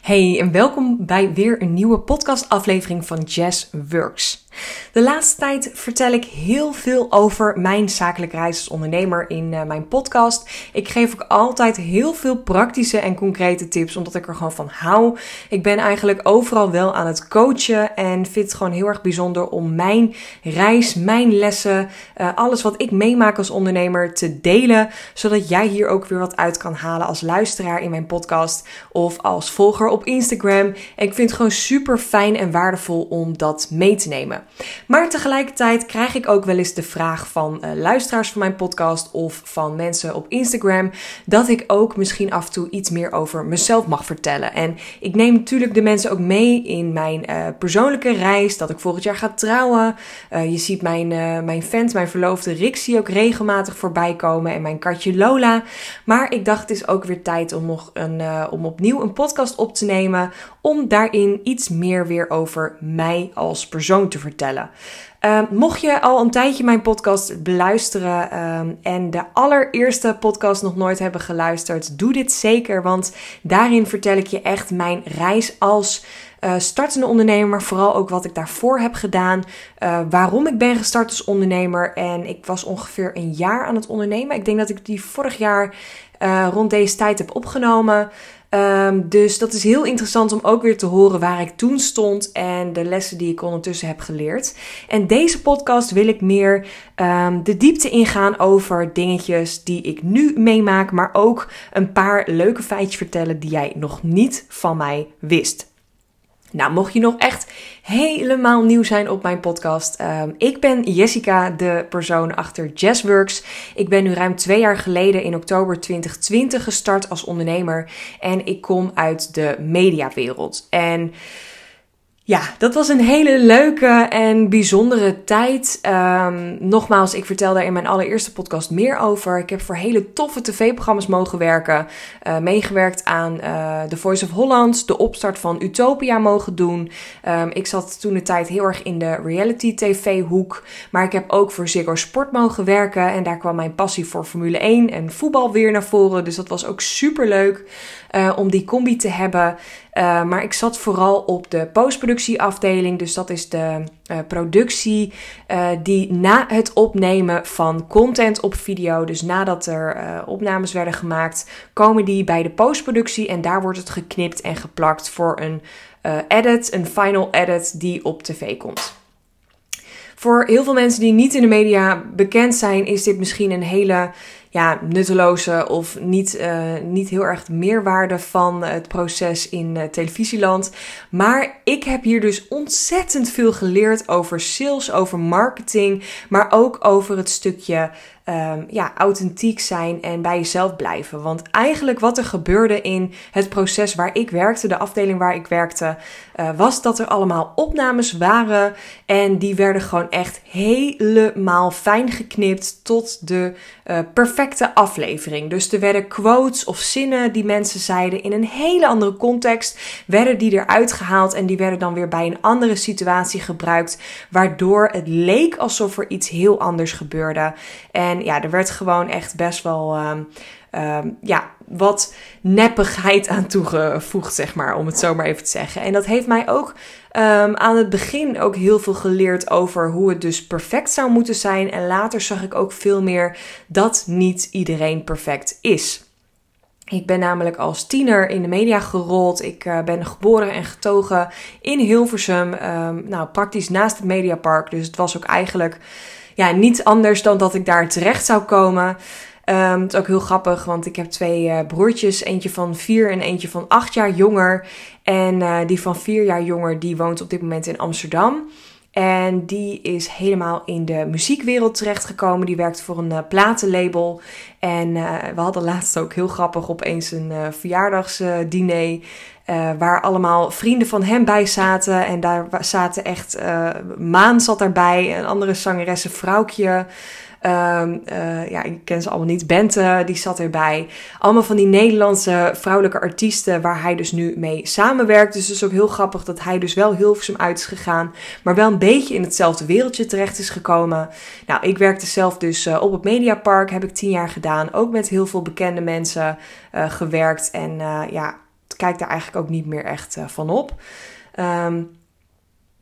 Hey en welkom bij weer een nieuwe podcastaflevering van Jazz Works. De laatste tijd vertel ik heel veel over mijn zakelijke reis als ondernemer in uh, mijn podcast. Ik geef ook altijd heel veel praktische en concrete tips, omdat ik er gewoon van hou. Ik ben eigenlijk overal wel aan het coachen en vind het gewoon heel erg bijzonder om mijn reis, mijn lessen, uh, alles wat ik meemaak als ondernemer te delen, zodat jij hier ook weer wat uit kan halen als luisteraar in mijn podcast of als volger op Instagram. Ik vind het gewoon super fijn en waardevol om dat mee te nemen. Maar tegelijkertijd krijg ik ook wel eens de vraag van uh, luisteraars van mijn podcast of van mensen op Instagram dat ik ook misschien af en toe iets meer over mezelf mag vertellen. En ik neem natuurlijk de mensen ook mee in mijn uh, persoonlijke reis, dat ik volgend jaar ga trouwen. Uh, je ziet mijn, mijn vent, mijn verloofde Rixie ook regelmatig voorbij komen en mijn katje Lola. Maar ik dacht het is ook weer tijd om nog een, om opnieuw een podcast op te nemen om daarin iets meer weer over mij als persoon te vertellen. Uh, mocht je al een tijdje mijn podcast beluisteren uh, en de allereerste podcast nog nooit hebben geluisterd, doe dit zeker, want daarin vertel ik je echt mijn reis als uh, startende ondernemer, maar vooral ook wat ik daarvoor heb gedaan, uh, waarom ik ben gestart als ondernemer. En ik was ongeveer een jaar aan het ondernemen. Ik denk dat ik die vorig jaar uh, rond deze tijd heb opgenomen. Um, dus dat is heel interessant om ook weer te horen waar ik toen stond en de lessen die ik ondertussen heb geleerd. En deze podcast wil ik meer um, de diepte ingaan over dingetjes die ik nu meemaak, maar ook een paar leuke feitjes vertellen die jij nog niet van mij wist. Nou, mocht je nog echt helemaal nieuw zijn op mijn podcast. Um, ik ben Jessica, de persoon achter Jazzworks. Ik ben nu ruim twee jaar geleden in oktober 2020 gestart als ondernemer. En ik kom uit de mediawereld. En ja, dat was een hele leuke en bijzondere tijd. Um, nogmaals, ik vertel daar in mijn allereerste podcast meer over. Ik heb voor hele toffe tv-programma's mogen werken. Uh, meegewerkt aan uh, The Voice of Holland, de opstart van Utopia mogen doen. Um, ik zat toen de tijd heel erg in de reality tv-hoek. Maar ik heb ook voor Ziggo Sport mogen werken. En daar kwam mijn passie voor Formule 1 en voetbal weer naar voren. Dus dat was ook super leuk uh, om die combi te hebben. Uh, maar ik zat vooral op de postproductieafdeling. Dus dat is de uh, productie uh, die na het opnemen van content op video, dus nadat er opnames werden gemaakt, komen die bij de postproductie en daar wordt het geknipt en geplakt voor een edit, een final edit die op tv komt. Voor heel veel mensen die niet in de media bekend zijn, is dit misschien een hele ja, nutteloze of niet, uh, niet heel erg meerwaarde van het proces in uh, televisieland. Maar ik heb hier dus ontzettend veel geleerd over sales, over marketing, maar ook over het stukje um, ja, authentiek zijn en bij jezelf blijven. Want eigenlijk wat er gebeurde in het proces waar ik werkte, de afdeling waar ik werkte, uh, was dat er allemaal opnames waren. En die werden gewoon echt helemaal fijn geknipt tot de uh, perfecte aflevering. Dus er werden quotes of zinnen die mensen zeiden in een hele andere context, werden die eruit gehaald en die werden dan weer bij een andere situatie gebruikt, waardoor het leek alsof er iets heel anders gebeurde. En ja, er werd gewoon echt best wel um, um, ja, wat neppigheid aan toegevoegd, zeg maar, om het zo maar even te zeggen. En dat heeft mij ook um, aan het begin ook heel veel geleerd over hoe het dus perfect zou moeten zijn. En later zag ik ook veel meer dat niet iedereen perfect is. Ik ben namelijk als tiener in de media gerold. Ik uh, ben geboren en getogen in Hilversum. Um, nou, praktisch naast het Mediapark. Dus het was ook eigenlijk ja, niet anders dan dat ik daar terecht zou komen. Um, het is ook heel grappig, want ik heb twee uh, broertjes. Eentje van vier en eentje van acht jaar jonger. En uh, die van vier jaar jonger, die woont op dit moment in Amsterdam. En die is helemaal in de muziekwereld terechtgekomen. Die werkt voor een uh, platenlabel. En uh, we hadden laatst ook heel grappig opeens een uh, verjaardagsdiner. waar allemaal vrienden van hem bij zaten. En daar zaten echt. Maan zat daarbij. Een andere zangeressen, vrouwtje. Um, uh, ja, ik ken ze allemaal niet. Bente, die zat erbij. Allemaal van die Nederlandse vrouwelijke artiesten waar hij dus nu mee samenwerkt. Dus het is ook heel grappig dat hij dus wel Hilversum uit is gegaan. Maar wel een beetje in hetzelfde wereldje terecht is gekomen. Nou, ik werkte zelf dus uh, op het Mediapark. Heb ik tien jaar gedaan. Ook met heel veel bekende mensen uh, gewerkt. En ja, kijk daar eigenlijk ook niet meer echt van op. Ehm,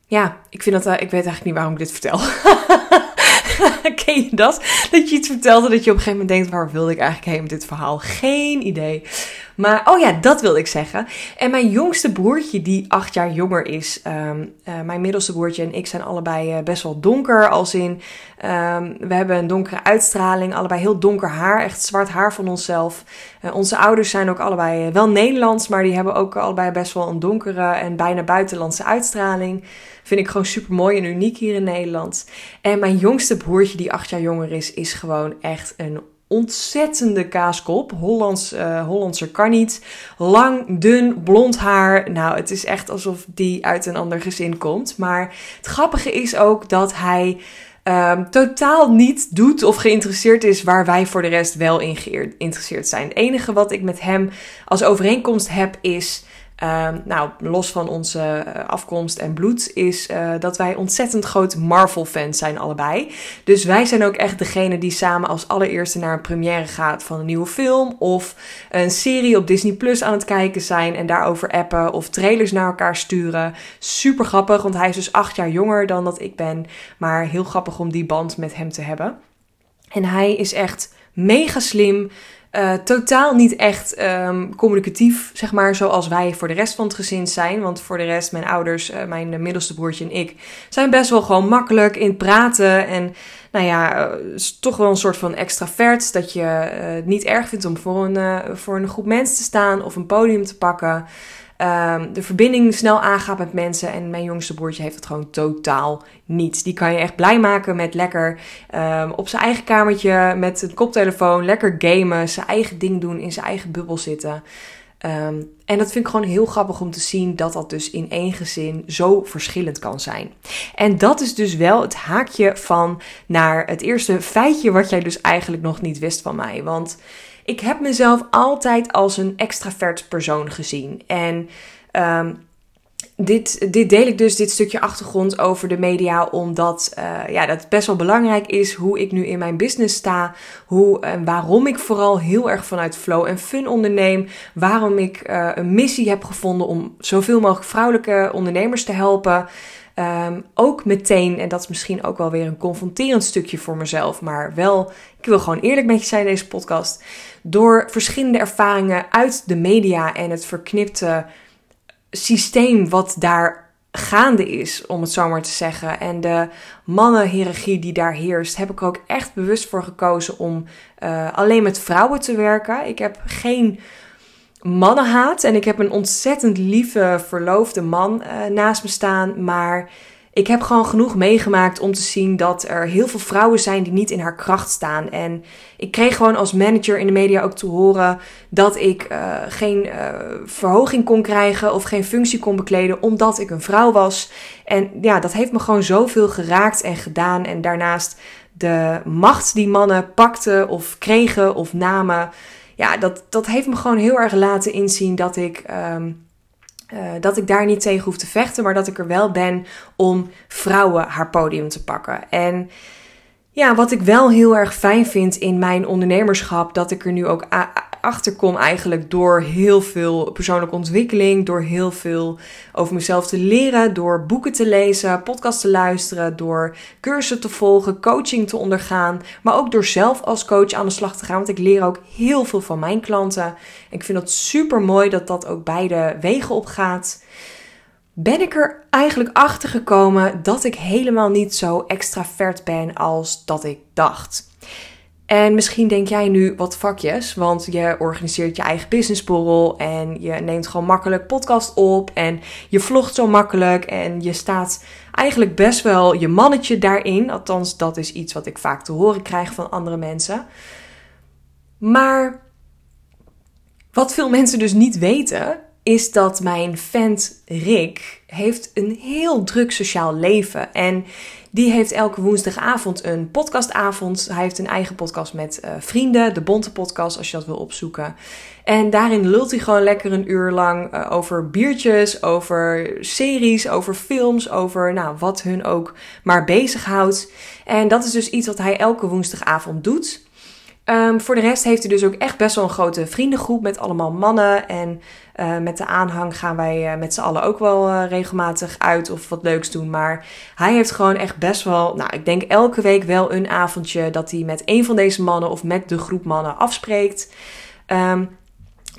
ja, ik vind dat, ik weet eigenlijk niet waarom ik dit vertel. Ken je dat? Dat je iets vertelde dat je op een gegeven moment denkt: waar wilde ik eigenlijk heen met dit verhaal? Geen idee. Maar, oh ja, dat wilde ik zeggen. En mijn jongste broertje, die acht jaar jonger is, ehm, eh, mijn middelste broertje en ik zijn allebei uh, best wel donker. Als in, um, we hebben een donkere uitstraling, allebei heel donker haar, echt zwart haar van onszelf. Uh, onze ouders zijn ook allebei wel Nederlands, maar die hebben ook allebei best wel een donkere en bijna buitenlandse uitstraling. Vind ik gewoon super mooi en uniek hier in Nederland. En mijn jongste broertje, die acht jaar jonger is, is gewoon echt een ontzettende kaaskop. Hollands, uh, Hollandser kan niet. Lang, dun, blond haar. Nou, het is echt alsof die uit een ander gezin komt. Maar het grappige is ook dat hij um, totaal niet doet of geïnteresseerd is waar wij voor de rest wel in geïnteresseerd zijn. Het enige wat ik met hem als overeenkomst heb is Ehm, nou, los van onze eh, afkomst en bloed, is uh, dat wij ontzettend grote Marvel-fans zijn, allebei. Dus wij zijn ook echt degene die samen als allereerste naar een première gaat van een nieuwe film. Of een serie op Disney Plus aan het kijken zijn en daarover appen of trailers naar elkaar sturen. Super grappig, want hij is dus acht jaar jonger dan dat ik ben. Maar heel grappig om die band met hem te hebben. En hij is echt mega slim. Uh, totaal niet echt um, communicatief, zeg maar, zoals wij voor de rest van het gezin zijn. Want voor de rest, mijn ouders, uh, mijn middelste broertje en ik, zijn best wel gewoon makkelijk in het praten. En nou ja, toch wel een soort van extravert. Dat je het niet erg vindt om voor een, voor een groep mensen te staan of een podium te pakken um, de verbinding snel aangaat met mensen. En mijn jongste broertje heeft het gewoon totaal niet. Die kan je echt blij maken met lekker um, op zijn eigen kamertje met een koptelefoon, lekker gamen, zijn eigen ding doen, in zijn eigen bubbel zitten. Um, en dat vind ik gewoon heel grappig om te zien dat dat dus in één gezin zo verschillend kan zijn. En dat is dus wel het haakje van naar het eerste feitje wat jij dus eigenlijk nog niet wist van mij. Want ik heb mezelf altijd als een extravert persoon gezien. En um, dit, dit deel ik dus, dit stukje achtergrond over de media, omdat uh, ja, dat best wel belangrijk is hoe ik nu in mijn business sta. Hoe en waarom ik vooral heel erg vanuit flow en fun onderneem. Waarom ik uh, een missie heb gevonden om zoveel mogelijk vrouwelijke ondernemers te helpen. Um, ook meteen, en dat is misschien ook wel weer een confronterend stukje voor mezelf, maar wel, ik wil gewoon eerlijk met je zijn in deze podcast. Door verschillende ervaringen uit de media en het verknipte systeem wat daar gaande is, om het zo maar te zeggen. En de mannenhierarchie die daar heerst, heb ik er ook echt bewust voor gekozen om uh, alleen met vrouwen te werken. Ik heb geen mannenhaat en ik heb een ontzettend lieve verloofde man uh, naast me staan, maar ik heb gewoon genoeg meegemaakt om te zien dat er heel veel vrouwen zijn die niet in haar kracht staan. En ik kreeg gewoon als manager in de media ook te horen dat ik uh, geen uh, verhoging kon krijgen of geen functie kon bekleden omdat ik een vrouw was. En ja, dat heeft me gewoon zoveel geraakt en gedaan. En daarnaast de macht die mannen pakten of kregen of namen. Ja, dat, dat heeft me gewoon heel erg laten inzien dat ik. Um, uh, dat ik daar niet tegen hoef te vechten, maar dat ik er wel ben om vrouwen haar podium te pakken. En ja, wat ik wel heel erg fijn vind in mijn ondernemerschap, dat ik er nu ook achter kom eigenlijk door heel veel persoonlijke ontwikkeling, door heel veel over mezelf te leren, door boeken te lezen, podcasts te luisteren, door cursussen te volgen, coaching te ondergaan, maar ook door zelf als coach aan de slag te gaan, want ik leer ook heel veel van mijn klanten. Ik vind het super mooi dat dat ook beide wegen op gaat ben ik er eigenlijk achter gekomen dat ik helemaal niet zo extravert ben als dat ik dacht. En misschien denk jij nu wat vakjes, want je organiseert je eigen businessborrel en je neemt gewoon makkelijk podcast op en je vlogt zo makkelijk en je staat eigenlijk best wel je mannetje daarin. Althans, dat is iets wat ik vaak te horen krijg van andere mensen. Maar wat veel mensen dus niet weten, is dat mijn vent Rick heeft een heel druk sociaal leven. En die heeft elke woensdagavond een podcastavond. Hij heeft een eigen podcast met uh, vrienden, de Bonte Podcast, als je dat wil opzoeken. En daarin lult hij gewoon lekker een uur lang uh, over biertjes, over series, over films, over nou, wat hun ook maar bezighoudt. En dat is dus iets wat hij elke woensdagavond doet. Ehm, voor de rest heeft hij dus ook echt best wel een grote vriendengroep met allemaal mannen. En uh, met de aanhang gaan wij uh, met z'n allen ook wel uh, regelmatig uit of wat leuks doen. Maar hij heeft gewoon echt best wel, nou ik denk elke week wel een avondje dat hij met een van deze mannen of met de groep mannen afspreekt. Um,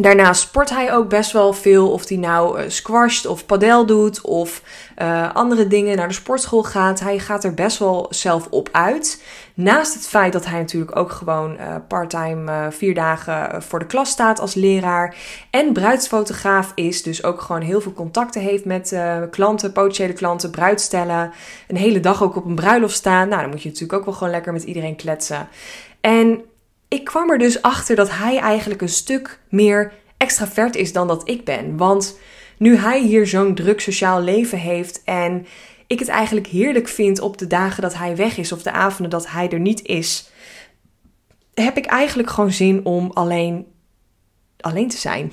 Daarnaast sport hij ook best wel veel. Of hij nou uh, squasht of padel doet of uh, andere dingen naar de sportschool gaat. Hij gaat er best wel zelf op uit. Naast het feit dat hij natuurlijk ook gewoon uh, parttime vier dagen voor de klas staat als leraar. En bruidsfotograaf is. Dus ook gewoon heel veel contacten heeft met klanten, potentiële klanten, bruidstellen. Een hele dag ook op een bruiloft staan. Nou, dan moet je natuurlijk ook wel gewoon lekker met iedereen kletsen. En ik kwam er dus achter dat hij eigenlijk een stuk meer extravert is dan dat ik ben. Want nu hij hier zo'n druk sociaal leven heeft en ik het eigenlijk heerlijk vind op de dagen dat hij weg is of de avonden dat hij er niet is, heb ik eigenlijk gewoon zin om alleen, alleen te zijn.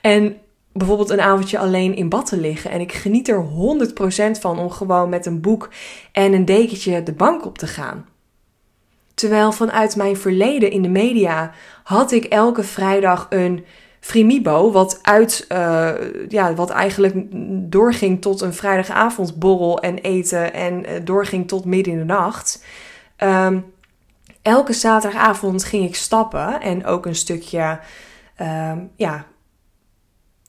En bijvoorbeeld een avondje alleen in bad te liggen. En ik geniet er 100% van om gewoon met een boek en een dekentje de bank op te gaan. Terwijl vanuit mijn verleden in de media had ik elke vrijdag een Frimibo, wat, uit, uh, ja, wat eigenlijk doorging tot een vrijdagavondborrel en eten en uh, doorging tot midden in de nacht. Um, elke zaterdagavond ging ik stappen en ook een stukje, um, ja,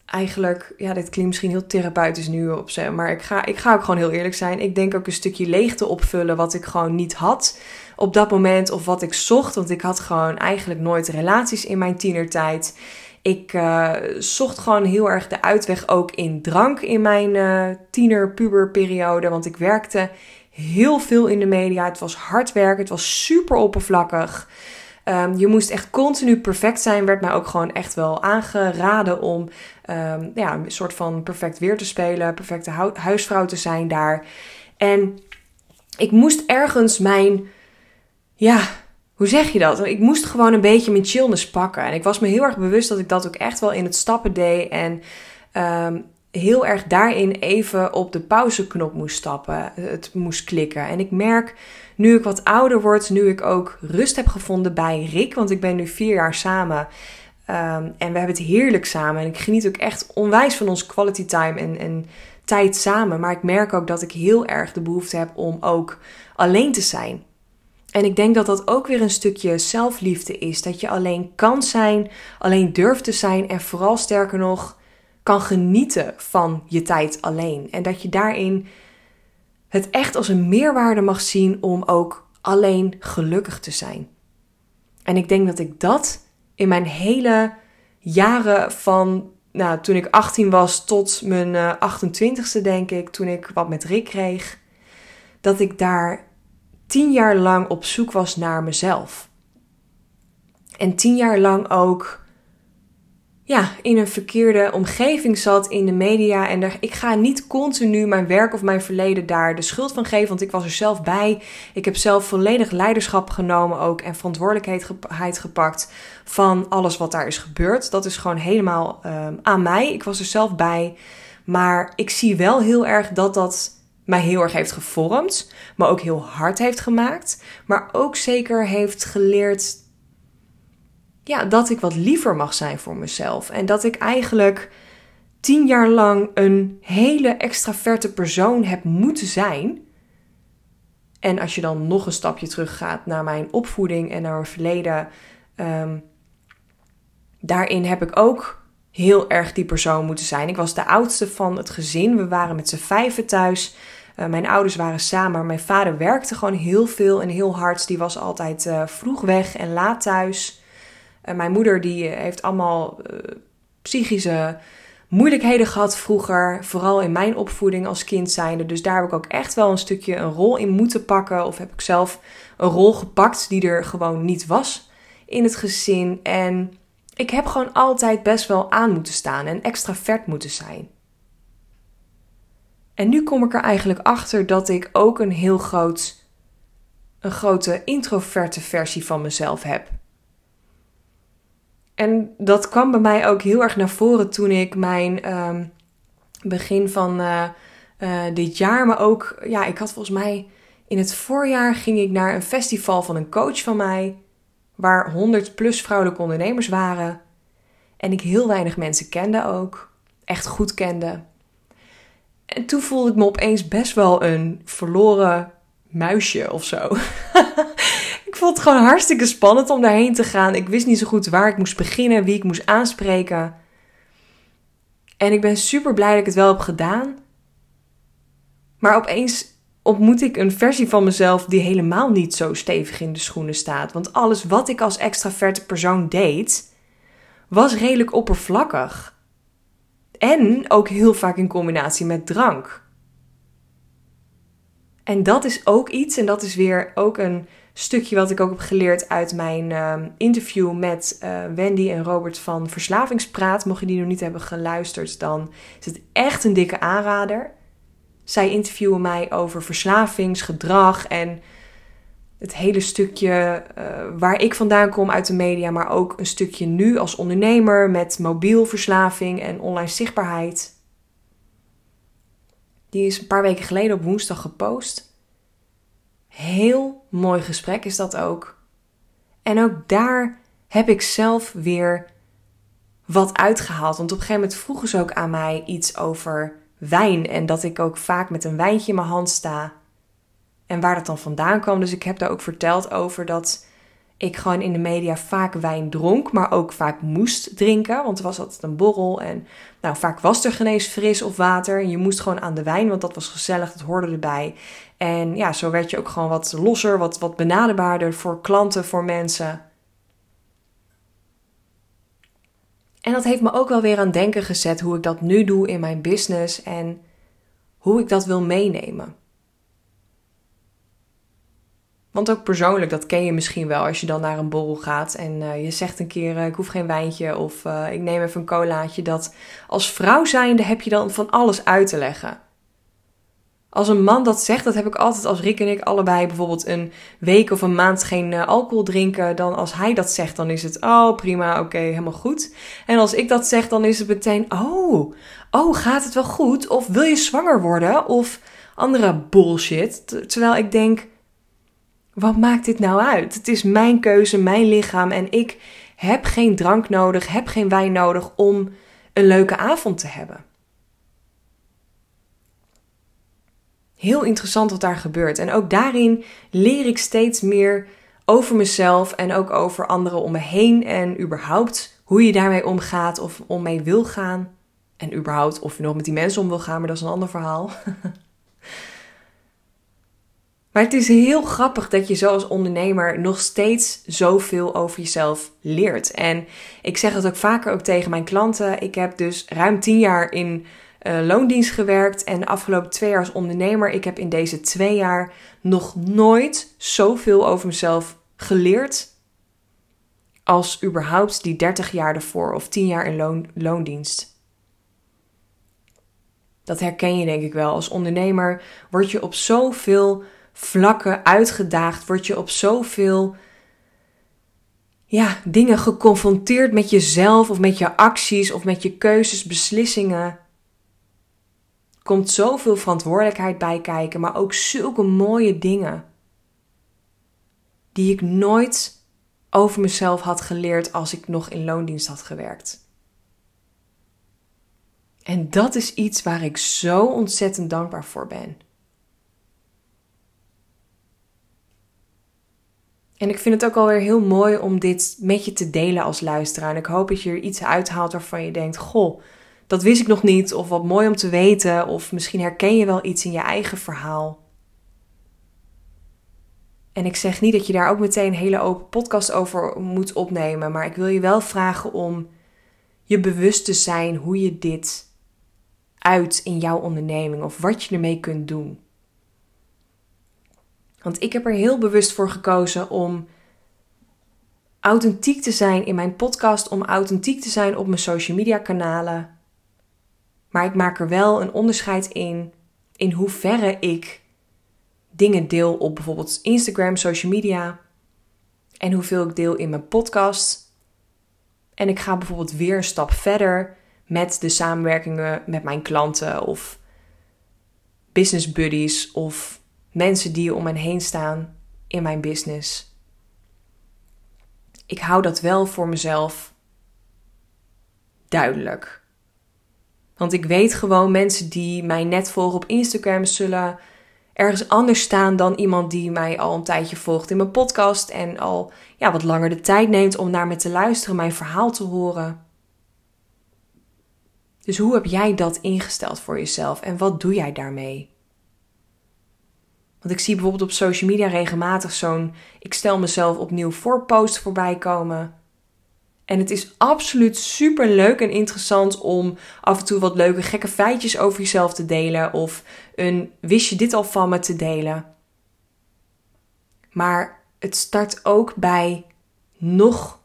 eigenlijk, ja, dit klinkt misschien heel therapeutisch nu op ze, maar ik ga, ik ga ook gewoon heel eerlijk zijn. Ik denk ook een stukje leegte opvullen wat ik gewoon niet had op dat moment of wat ik zocht, want ik had gewoon eigenlijk nooit relaties in mijn tienertijd. Ik uh, zocht gewoon heel erg de uitweg ook in drank in mijn uh, tiener-puberperiode, want ik werkte heel veel in de media. Het was hard werken, het was super oppervlakkig. Um, je moest echt continu perfect zijn, werd mij ook gewoon echt wel aangeraden om um, ja, een soort van perfect weer te spelen, perfecte huisvrouw te zijn daar. En ik moest ergens mijn, ja, hoe zeg je dat? Ik moest gewoon een beetje mijn chillness pakken. En ik was me heel erg bewust dat ik dat ook echt wel in het stappen deed. En um, heel erg daarin even op de pauzeknop moest stappen. Het moest klikken. En ik merk nu ik wat ouder word, nu ik ook rust heb gevonden bij Rick. Want ik ben nu vier jaar samen. Um, en we hebben het heerlijk samen. En ik geniet ook echt onwijs van ons quality time en, en tijd samen. Maar ik merk ook dat ik heel erg de behoefte heb om ook alleen te zijn. En ik denk dat dat ook weer een stukje zelfliefde is. Dat je alleen kan zijn, alleen durft te zijn en vooral sterker nog kan genieten van je tijd alleen. En dat je daarin het echt als een meerwaarde mag zien om ook alleen gelukkig te zijn. En ik denk dat ik dat in mijn hele jaren van nou, toen ik 18 was tot mijn 28ste, eh, denk ik, toen ik wat met Rick kreeg, dat ik daar tien jaar lang op zoek was naar mezelf. En tien jaar lang ook ja, in een verkeerde omgeving zat in de media. En er, ik ga niet continu mijn werk of mijn verleden daar de schuld van geven, want ik was er zelf bij. Ik heb zelf volledig leiderschap genomen ook en verantwoordelijkheid gepakt van alles wat daar is gebeurd. Dat is gewoon helemaal um, aan mij. Ik was er zelf bij. Maar ik zie wel heel erg dat dat mij heel erg heeft gevormd, maar ook heel hard heeft gemaakt, maar ook zeker heeft geleerd ja, dat ik wat liever mag zijn voor mezelf en dat ik eigenlijk tien jaar lang een hele extraverte persoon heb moeten zijn. En als je dan nog een stapje terug gaat naar mijn opvoeding en naar mijn verleden, um, daarin heb ik ook heel erg die persoon moeten zijn. Ik was de oudste van het gezin. We waren met z'n vijven thuis. Uh, mijn ouders waren samen, mijn vader werkte gewoon heel veel en heel hard. Die was altijd uh, vroeg weg en laat thuis. Uh, mijn moeder die heeft allemaal psychische moeilijkheden gehad vroeger. Vooral in mijn opvoeding als kind zijnde. Dus daar heb ik ook echt wel een stukje een rol in moeten pakken. Of heb ik zelf een rol gepakt die er gewoon niet was in het gezin. En ik heb gewoon altijd best wel aan moeten staan en extravert moeten zijn. En nu kom ik er eigenlijk achter dat ik ook een heel groot, een grote introverte versie van mezelf heb. En dat kwam bij mij ook heel erg naar voren toen ik mijn um, begin van uh, uh, dit jaar, maar ook, ja, ik had volgens mij in het voorjaar ging ik naar een festival van een coach van mij. Waar 100 plus vrouwelijke ondernemers waren. En ik heel weinig mensen kende ook. Echt goed kende. En toen voelde ik me opeens best wel een verloren muisje of zo. ik vond het gewoon hartstikke spannend om daarheen te gaan. Ik wist niet zo goed waar ik moest beginnen, wie ik moest aanspreken. En ik ben super blij dat ik het wel heb gedaan. Maar opeens ontmoet ik een versie van mezelf die helemaal niet zo stevig in de schoenen staat. Want alles wat ik als extraverte persoon deed, was redelijk oppervlakkig. En ook heel vaak in combinatie met drank. En dat is ook iets, en dat is weer ook een stukje wat ik ook heb geleerd uit mijn uh, interview met uh, Wendy en Robert van Verslavingspraat. Mocht je die nog niet hebben geluisterd, dan is het echt een dikke aanrader. Zij interviewen mij over verslavingsgedrag en het hele stukje uh, waar ik vandaan kom uit de media, maar ook een stukje nu als ondernemer met mobiel verslaving en online zichtbaarheid. Die is een paar weken geleden op woensdag gepost. Heel mooi gesprek is dat ook. En ook daar heb ik zelf weer wat uitgehaald. Want op een gegeven moment vroegen ze ook aan mij iets over wijn. En dat ik ook vaak met een wijntje in mijn hand sta. En waar dat dan vandaan kwam. Dus ik heb daar ook verteld over dat ik gewoon in de media vaak wijn dronk, maar ook vaak moest drinken. Want er was altijd een borrel en nou, vaak was er geen eens fris of water. En je moest gewoon aan de wijn, want dat was gezellig, dat hoorde erbij. En ja, zo werd je ook gewoon wat losser, wat, wat benaderbaarder voor klanten, voor mensen. En dat heeft me ook wel weer aan denken gezet hoe ik dat nu doe in mijn business en hoe ik dat wil meenemen. Want ook persoonlijk, dat ken je misschien wel als je dan naar een borrel gaat en uh, je zegt een keer: uh, Ik hoef geen wijntje of uh, ik neem even een colaatje. Dat als vrouw zijnde heb je dan van alles uit te leggen. Als een man dat zegt, dat heb ik altijd als Rick en ik allebei bijvoorbeeld een week of een maand geen alcohol drinken. Dan als hij dat zegt, dan is het: Oh, prima, oké, helemaal goed. En als ik dat zeg, dan is het meteen: Oh, oh, gaat het wel goed? Of wil je zwanger worden? Of andere bullshit. Terwijl ik denk wat maakt dit nou uit? Het is mijn keuze, mijn lichaam en ik heb geen drank nodig, heb geen wijn nodig om een leuke avond te hebben. Heel interessant wat daar gebeurt. En ook daarin leer ik steeds meer over mezelf en ook over anderen om me heen. En überhaupt hoe je daarmee omgaat of om mee wil gaan. En überhaupt of je nog met die mensen om wil gaan, maar dat is een ander verhaal. Maar het is heel grappig dat je zo als ondernemer nog steeds zoveel over jezelf leert. En ik zeg het ook vaker ook tegen mijn klanten. Ik heb dus ruim tien jaar in uh, loondienst gewerkt en de afgelopen twee jaar als ondernemer. Ik heb in deze twee jaar nog nooit zoveel over mezelf geleerd als überhaupt die 30 jaar ervoor of 10 jaar in loon, loondienst. Dat herken je denk ik wel. Als ondernemer word je op zoveel vlakken uitgedaagd, word je op zoveel ja, dingen geconfronteerd met jezelf of met je acties of met je keuzes, beslissingen. Komt zoveel verantwoordelijkheid bij kijken, maar ook zulke mooie dingen die ik nooit over mezelf had geleerd als ik nog in loondienst had gewerkt. En dat is iets waar ik zo ontzettend dankbaar voor ben. En ik vind het ook alweer heel mooi om dit met je te delen als luisteraar. En ik hoop dat je er iets uithaalt waarvan je denkt: Goh, dat wist ik nog niet. Of wat mooi om te weten. Of misschien herken je wel iets in je eigen verhaal. En ik zeg niet dat je daar ook meteen een hele open podcast over moet opnemen. Maar ik wil je wel vragen om je bewust te zijn hoe je dit uit in jouw onderneming. Of wat je ermee kunt doen. Want ik heb er heel bewust voor gekozen om authentiek te zijn in mijn podcast, om authentiek te zijn op mijn social media kanalen. Maar ik maak er wel een onderscheid in in hoeverre ik dingen deel op bijvoorbeeld Instagram, social media en hoeveel ik deel in mijn podcast. En ik ga bijvoorbeeld weer een stap verder met de samenwerkingen met mijn klanten of business buddies of mensen die om me heen staan in mijn business. ik hou dat wel voor mezelf duidelijk. Want ik weet gewoon mensen die mij net volgen op Instagram zullen ergens anders staan dan iemand die mij al een tijdje volgt in mijn podcast en al ja, wat langer de tijd neemt om naar me te luisteren, mijn verhaal te horen. Dus hoe heb jij dat ingesteld voor jezelf en wat doe jij daarmee? Want ik zie bijvoorbeeld op social media regelmatig zo'n ik stel mezelf opnieuw voor post voorbij komen. En het is absoluut super leuk en interessant om af en toe wat leuke gekke feitjes over jezelf te delen of een wist je dit al van me te delen. Maar het start ook bij nog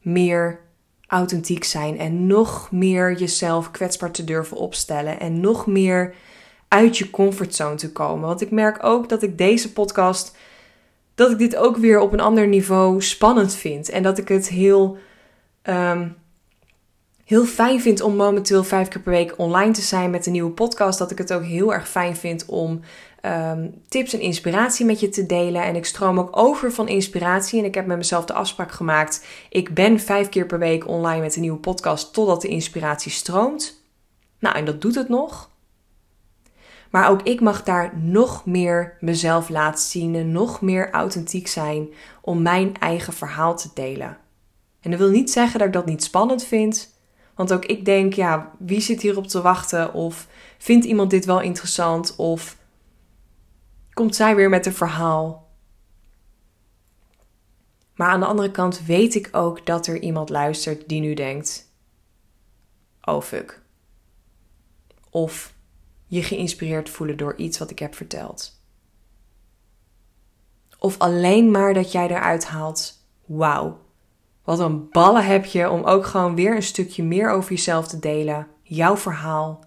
meer authentiek zijn en nog meer jezelf kwetsbaar te durven opstellen en nog meer uit je comfortzone te komen. Want ik merk ook dat ik deze podcast, dat ik dit ook weer op een ander niveau spannend vind en dat ik het heel Ehm, heel fijn vind om momenteel vijf keer per week online te zijn met een nieuwe podcast. Dat ik het ook heel erg fijn vind om ehm, tips en inspiratie met je te delen. En ik stroom ook over van inspiratie. En ik heb met mezelf de afspraak gemaakt. Ik ben vijf keer per week online met een nieuwe podcast totdat de inspiratie stroomt. Nou, en dat doet het nog. Maar ook ik mag daar nog meer mezelf laten zien en nog meer authentiek zijn om mijn eigen verhaal te delen. En dat wil niet zeggen dat ik dat niet spannend vind. Want ook ik denk, ja, wie zit hierop te wachten? Of vindt iemand dit wel interessant? Of komt zij weer met een verhaal? Maar aan de andere kant weet ik ook dat er iemand luistert die nu denkt: oh fuck. Of je geïnspireerd voelen door iets wat ik heb verteld. Of alleen maar dat jij eruit haalt: wauw, wat een ballen heb je om ook gewoon weer een stukje meer over jezelf te delen. Jouw verhaal.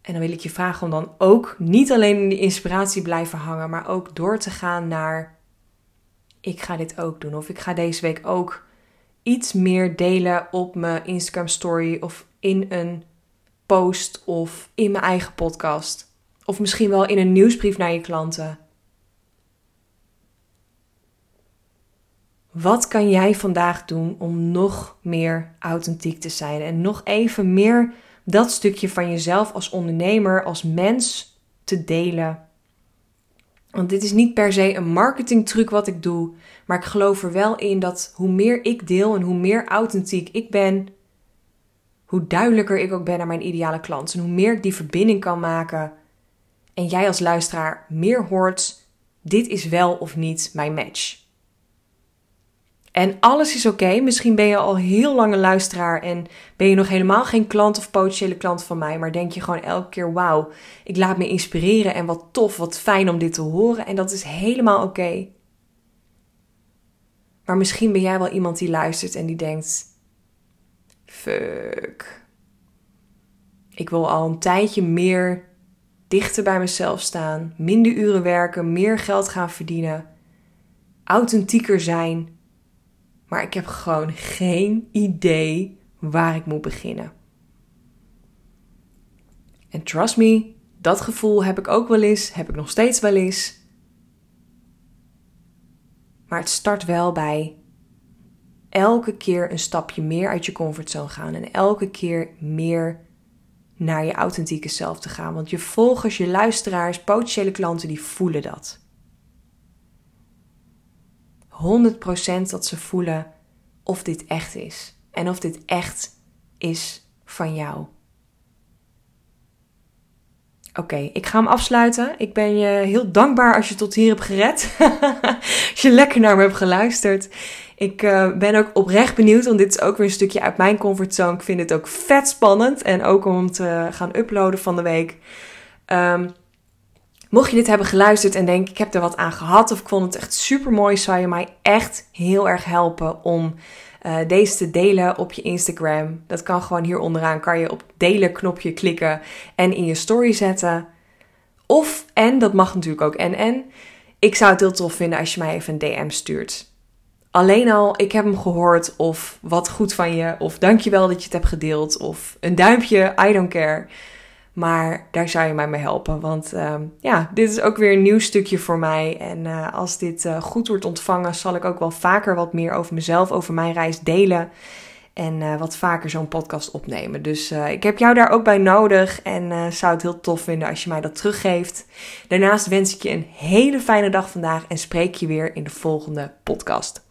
En dan wil ik je vragen om dan ook niet alleen in de inspiratie blijven hangen, maar ook door te gaan naar: ik ga dit ook doen. Of ik ga deze week ook iets meer delen op mijn Instagram story of in een post of in mijn eigen podcast. Of misschien wel in een nieuwsbrief naar je klanten. Wat kan jij vandaag doen om nog meer authentiek te zijn en nog even meer dat stukje van jezelf als ondernemer, als mens te delen? Want dit is niet per se een marketingtruc wat ik doe, maar ik geloof er wel in dat hoe meer ik deel en hoe meer authentiek ik ben, hoe duidelijker ik ook ben naar mijn ideale klant en hoe meer ik die verbinding kan maken. En jij als luisteraar meer hoort: dit is wel of niet mijn match. En alles is oké. Misschien ben je al heel lang een luisteraar en ben je nog helemaal geen klant of potentiële klant van mij. Maar denk je gewoon elke keer: wauw, ik laat me inspireren en wat tof, wat fijn om dit te horen. En dat is helemaal oké. Maar misschien ben jij wel iemand die luistert en die denkt: fuck. Ik wil al een tijdje meer dichter bij mezelf staan, minder uren werken, meer geld gaan verdienen, authentieker zijn maar ik heb gewoon geen idee waar ik moet beginnen. En trust me, dat gevoel heb ik ook wel eens, heb ik nog steeds wel eens. Maar het start wel bij elke keer een stapje meer uit je comfortzone gaan en elke keer meer naar je authentieke zelf te gaan. Want je volgers, je luisteraars, potentiële klanten, die voelen dat. 100% dat ze voelen of dit echt is. En of dit echt is van jou. Oké, ik ga hem afsluiten. Ik ben je heel dankbaar als je tot hier hebt gered. als je lekker naar me hebt geluisterd. Ik uh, ben ook oprecht benieuwd, want dit is ook weer een stukje uit mijn comfortzone. Ik vind het ook vet spannend. En ook om te gaan uploaden van de week. Um, Mocht je dit hebben geluisterd en denk ik heb er wat aan gehad of ik vond het echt super mooi, zou je mij echt heel erg helpen om uh, deze te delen op je Instagram. Dat kan gewoon hier onderaan, kan je op delen knopje klikken en in je story zetten. Of, en dat mag natuurlijk ook en en, ik zou het heel tof vinden als je mij even een DM stuurt. Alleen al, ik heb hem gehoord of wat goed van je of dankjewel dat je het hebt gedeeld of een duimpje, I don't care. Maar daar zou je mij mee helpen. Want ehm, ja, dit is ook weer een nieuw stukje voor mij. En eh, als dit uh, goed wordt ontvangen, zal ik ook wel vaker wat meer over mezelf, over mijn reis delen. En uh, wat vaker zo'n podcast opnemen. Dus ik heb jou daar ook bij nodig. En zou het heel tof vinden als je mij dat teruggeeft. Daarnaast wens ik je een hele fijne dag vandaag. En spreek je weer in de volgende podcast.